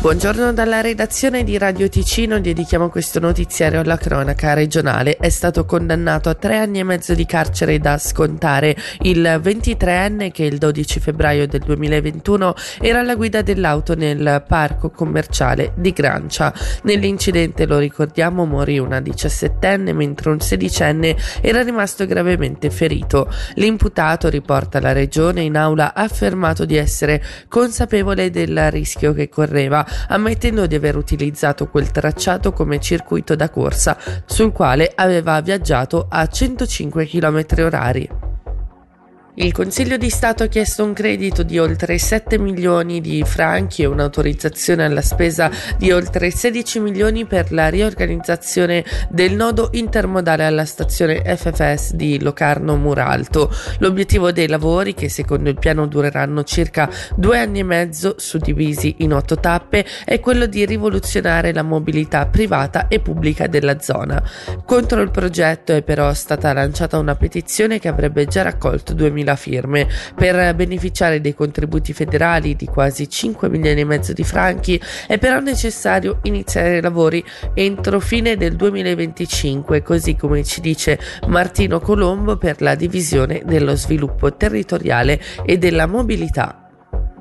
Buongiorno dalla redazione di Radio Ticino, dedichiamo questo notiziario alla cronaca regionale. È stato condannato a tre anni e mezzo di carcere da scontare il 23enne che il 12 febbraio del 2021 era alla guida dell'auto nel parco commerciale di Grancia. Nell'incidente, lo ricordiamo, morì una 17enne mentre un 16enne era rimasto gravemente ferito. L'imputato, riporta la regione, in aula ha affermato di essere consapevole del rischio che correva ammettendo di aver utilizzato quel tracciato come circuito da corsa sul quale aveva viaggiato a 105 km orari. Il Consiglio di Stato ha chiesto un credito di oltre 7 milioni di franchi e un'autorizzazione alla spesa di oltre 16 milioni per la riorganizzazione del nodo intermodale alla stazione FFS di Locarno Muralto. L'obiettivo dei lavori, che secondo il piano dureranno circa due anni e mezzo, suddivisi in otto tappe, è quello di rivoluzionare la mobilità privata e pubblica della zona. Contro il progetto è però stata lanciata una petizione che avrebbe già raccolto 2000 20.000 firme. Per beneficiare dei contributi federali di quasi 5 milioni e mezzo di franchi è però necessario iniziare i lavori entro fine del 2025, così come ci dice Martino Colombo per la divisione dello sviluppo territoriale e della mobilità.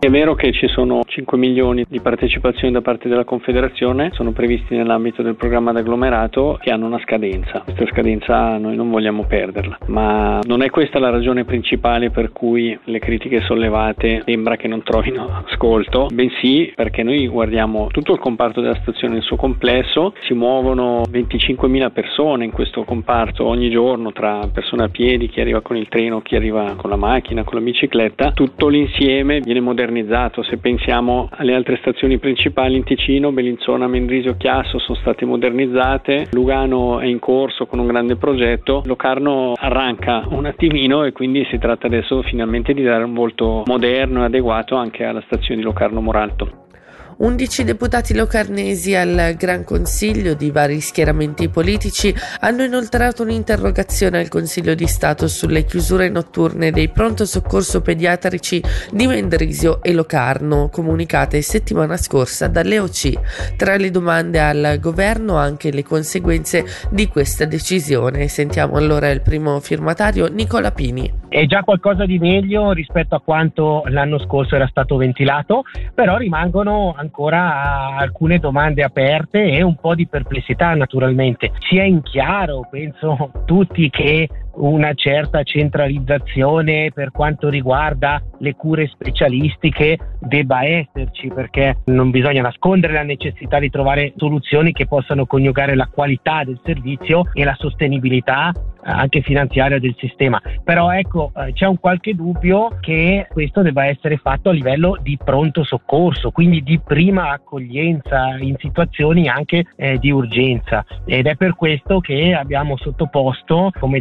È vero che ci sono 5 milioni di partecipazioni da parte della Confederazione, sono previsti nell'ambito del programma d'agglomerato che hanno una scadenza. Questa scadenza noi non vogliamo perderla, ma non è questa la ragione principale per cui le critiche sollevate sembra che non trovino ascolto, bensì perché noi guardiamo tutto il comparto della stazione nel suo complesso, si muovono 25.000 persone in questo comparto ogni giorno tra persone a piedi, chi arriva con il treno, chi arriva con la macchina, con la bicicletta, tutto l'insieme viene modernizzato modernizzato, se pensiamo alle altre stazioni principali in Ticino, Bellinzona, Mendrisio, Chiasso sono state modernizzate, Lugano è in corso con un grande progetto, Locarno arranca un attimino e quindi si tratta adesso finalmente di dare un volto moderno e adeguato anche alla stazione di Locarno Moralto. 11 deputati locarnesi al Gran Consiglio di vari schieramenti politici hanno inoltrato un'interrogazione al Consiglio di Stato sulle chiusure notturne dei pronto soccorso pediatrici di Mendrisio e Locarno, comunicate settimana scorsa dalle OC. Tra le domande al governo anche le conseguenze di questa decisione. Sentiamo allora il primo firmatario Nicola Pini. È già qualcosa di meglio rispetto a quanto l'anno scorso era stato ventilato, però rimangono ancora alcune domande aperte e un po' di perplessità naturalmente. Sia in chiaro, penso tutti, che una certa centralizzazione per quanto riguarda le cure specialistiche debba esserci perché non bisogna nascondere la necessità di trovare soluzioni che possano coniugare la qualità del servizio e la sostenibilità anche finanziaria del sistema. Però ecco, eh, c'è un qualche dubbio che questo debba essere fatto a livello di pronto soccorso, quindi di prima accoglienza in situazioni anche eh, di urgenza. Ed è per questo che abbiamo sottoposto come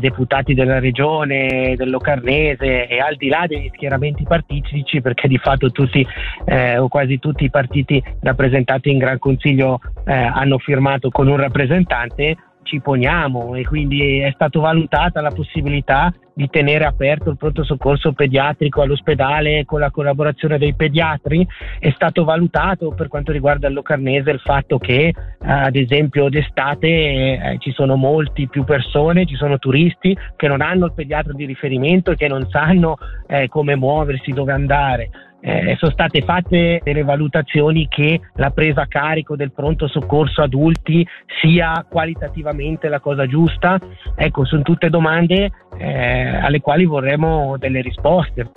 deputati della regione, del Locarnese e al di là degli schieramenti partitici, perché di fatto tutti eh, o quasi tutti i partiti rappresentati in Gran Consiglio eh, hanno firmato con un rappresentante, ci poniamo e quindi è stata valutata la possibilità di tenere aperto il pronto soccorso pediatrico all'ospedale con la collaborazione dei pediatri. È stato valutato per quanto riguarda il Locarnese il fatto che eh, ad esempio d'estate eh, ci sono molti più persone, ci sono turisti che non hanno il pediatra di riferimento e che non sanno eh, come muoversi, dove andare eh, sono state fatte delle valutazioni che la presa a carico del pronto soccorso adulti sia qualitativamente la cosa giusta? Ecco, sono tutte domande eh, alle quali vorremmo delle risposte.